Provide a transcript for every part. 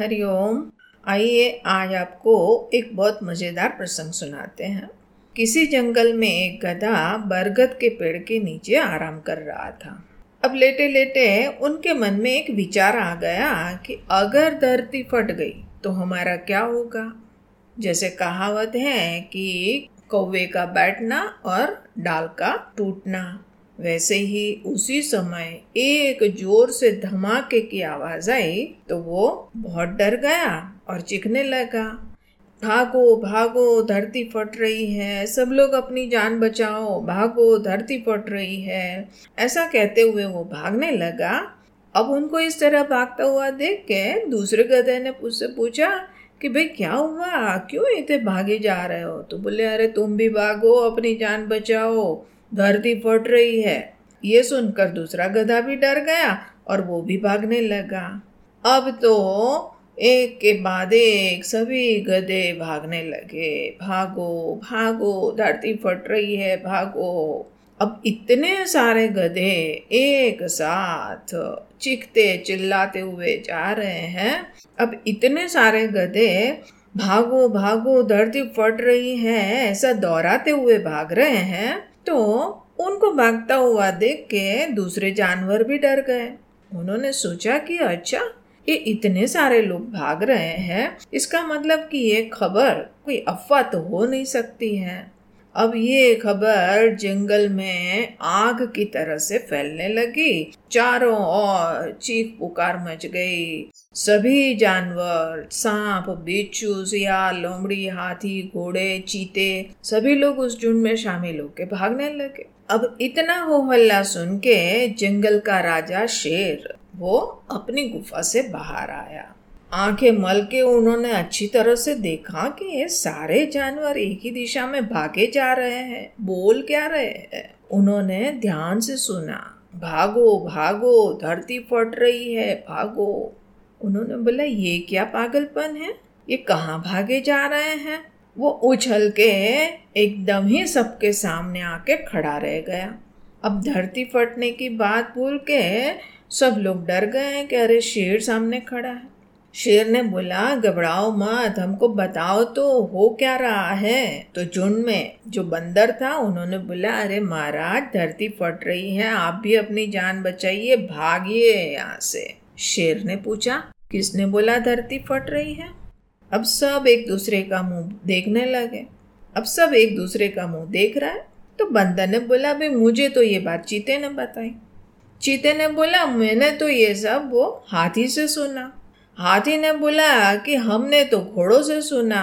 हरिओम आइए आज आपको एक बहुत मज़ेदार प्रसंग सुनाते हैं। किसी जंगल में एक गधा बरगद के पेड़ के नीचे आराम कर रहा था। अब लेटे लेटे उनके मन में एक विचार आ गया कि अगर धरती फट गई तो हमारा क्या होगा? जैसे कहावत है कि कौवे का बैठना और डाल का टूटना। वैसे ही उसी समय एक ज़ोर से धमाके की आवाज़ आई तो वो बहुत डर गया और चिखने लगा। भागो भागो, धरती फट रही है, सब लोग अपनी जान बचाओ, भागो, धरती फट रही है। ऐसा कहते हुए वो भागने लगा। अब उनको इस तरह भागता हुआ देख के दूसरे गधे ने उससे पूछा कि भाई क्या हुआ? क्यों इतने भागे जा रहे हो? तो बोले, अरे तुम भी भागो, अपनी जान बचाओ। धरती फट रही है। ये सुनकर दूसरा गधा भी डर गया और वो भी भागने लगा। अब तो एक के बाद एक सभी गधे भागने लगे। भागो भागो, धरती फट रही है, भागो। अब इतने सारे गधे एक साथ चीखते, चिल्लाते हुए जा रहे हैं। अब इतने सारे गधे भागो भागो, धरती फट रही है, ऐसा दोहराते हुए भाग रहे हैं। तो उनको भागता हुआ देख के दूसरे जानवर भी डर गए। उन्होंने सोचा कि अच्छा ये इतने सारे लोग भाग रहे हैं, इसका मतलब कि ये खबर कोई अफवाह तो हो नहीं सकती है। अब ये खबर जंगल में आग की तरह से फैलने लगी, चारों ओर चीख पुकार मच गई। सभी जानवर, सांप, बिच्छू, सियाल, लोमड़ी, हाथी, घोड़े, चीते, सभी लोग उस झुंड में शामिल होके भागने लगे। अब इतना हो हल्ला सुन के जंगल का राजा शेर, वो अपनी गुफा से बाहर आया। आँखें मल के उन्होंने अच्छी तरह से देखा कि ये सारे जानवर एक ही दिशा में भागे जा रहे हैं, बोल क्या रहे हैं। उन्होंने ध्यान से सुना, भागो भागो, धरती फट रही है, भागो। उन्होंने बोला, ये क्या पागलपन है? ये कहाँ भागे जा रहे हैं? वो उछल के एकदम ही सबके सामने आके खड़ा रह गया। अब धरती फटने की बात भूल के सब लोग डर गए हैं कि अरे शेर सामने खड़ा है। शेर ने बोला, घबराओ मत, हमको बताओ तो हो क्या रहा है? तो झुंड में जो बंदर था, उन्होंने बोला, अरे महाराज, धरती फट रही है, आप भी अपनी जान बचाइए, भागिए यहाँ से। शेर ने पूछा, किसने बोला धरती फट रही है? अब सब एक दूसरे का मुँह देखने लगे। अब सब एक दूसरे का मुँह देख रहा है तो बंदर ने बोला भाई मुझे तो ये बात चीते ने बताई। चीते ने बोला, मैंने तो ये सब वो हाथी से सुना। हाथी ने बोला कि हमने तो घोड़ों से सुना।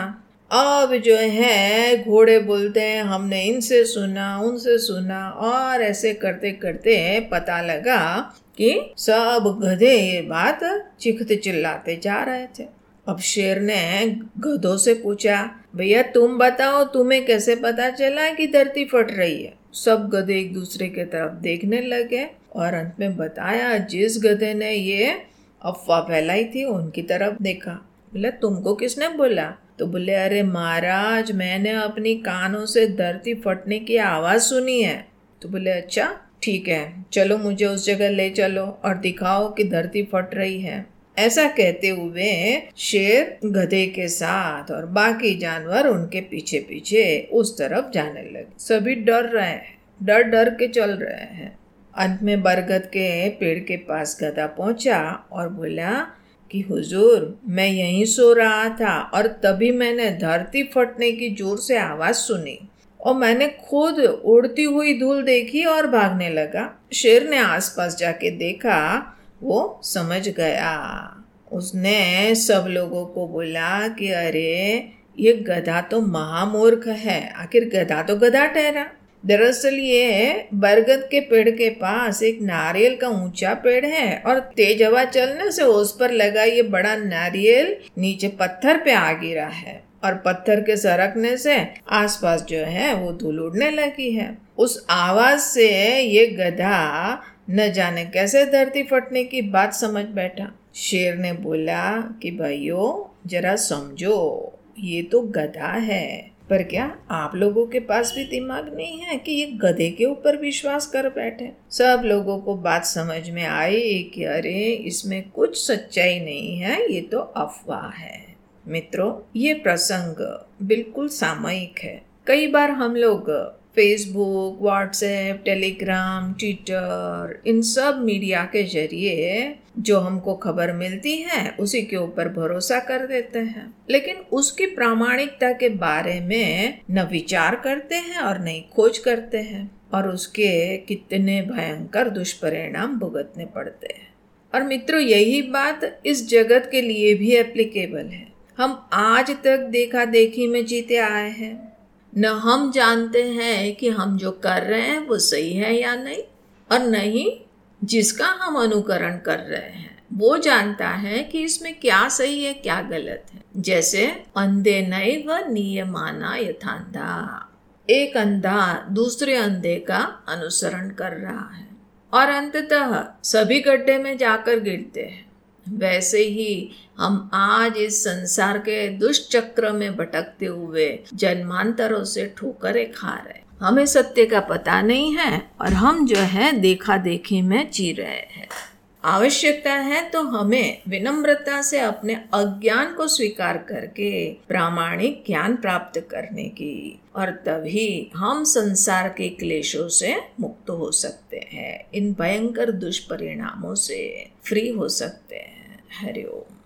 अब जो है, घोड़े बोलते हैं, हमने इनसे सुना, उनसे सुना, और ऐसे करते करते पता लगा कि सब गधे ये बात चिखते चिल्लाते जा रहे थे। अब शेर ने गधों से पूछा, भैया, तुम बताओ, तुम्हें कैसे पता चला कि धरती फट रही है? सब गधे एक दूसरे के तरफ़ देखने लगे, और अंत में बताया, जिस गधे ने ये अफवाह फैलाई थी, उनकी तरफ़ देखा। बोले तुमको किसने बोला? तो बोले, अरे महाराज, मैंने अपनी कानों से धरती फटने की आवाज़ सुनी है। तो बोले अच्छा ठीक है, चलो मुझे उस जगह ले चलो और दिखाओ कि धरती फट रही है। ऐसा कहते हुए शेर गधे के साथ और बाकी जानवर उनके पीछे पीछे उस तरफ़ जाने लगे। सभी डर रहे हैं डर डर के चल रहे हैं। अंत में बरगद के पेड़ के पास गधा पहुँचा और बोला कि, हुजूर, मैं यहीं सो रहा था और तभी मैंने धरती फटने की ज़ोर से आवाज़ सुनी और मैंने खुद उड़ती हुई धूल देखी और भागने लगा। शेर ने आसपास जाके देखा, वो समझ गया। उसने सब लोगों को बोला कि, अरे, ये गधा तो महामूर्ख है। आखिर गधा तो गधा ठहरा। दरअसल ये बरगद के पेड़ के पास एक नारियल का ऊँचा पेड़ है और तेज हवा चलने से उस पर लगा ये बड़ा नारियल नीचे पत्थर पे आ गिरा है और पत्थर के सरकने से आसपास जो है वो धूल उड़ने लगी है। उस आवाज़ से ये गधा न जाने कैसे धरती फटने की बात समझ बैठा। शेर ने बोला कि भाइयों, जरा समझो, ये तो गधा है। पर क्या आप लोगों के पास भी दिमाग नहीं है कि ये गधे के ऊपर विश्वास कर बैठे? सब लोगों को बात समझ में आई कि अरे, इसमें कुछ सच्चाई नहीं है, ये तो अफवाह है। मित्रों, ये प्रसंग बिल्कुल सामयिक है। कई बार हम लोग फेसबुक व्हाट्सएप टेलीग्राम ट्विटर इन सब मीडिया के ज़रिए जो हमको खबर मिलती है, उसी के ऊपर भरोसा कर देते हैं। लेकिन उसकी प्रामाणिकता के बारे में न विचार करते हैं और नहीं खोज करते हैं और उसके कितने भयंकर दुष्परिणाम भुगतने पड़ते हैं। और मित्रों, यही बात इस जगत के लिए भी एप्लीकेबल है। हम आज तक देखा देखी में जीते आए हैं। न हम जानते हैं कि हम जो कर रहे हैं वो सही है या नहीं, और नहीं जिसका हम अनुकरण कर रहे हैं। वो जानता है कि इसमें क्या सही है, क्या गलत है। जैसे, अंधे नए व नियमाना यथांधा। एक अंधा दूसरे अंधे का अनुसरण कर रहा है। और अंततः सभी गड्ढे में जाकर गिरते हैं। वैसे ही हम आज इस संसार के दुष्चक्र में भटकते हुए जन्मांतरों से ठोकरें खा रहे हमें सत्य का पता नहीं है और हम जो है देखा देखी में जी रहे हैं। आवश्यकता है तो हमें विनम्रता से अपने अज्ञान को स्वीकार करके प्रामाणिक ज्ञान प्राप्त करने की, और तभी हम संसार के क्लेशों से मुक्त हो सकते हैं, इन भयंकर दुष्परिणामों से फ्री हो सकते हैं। हरिओम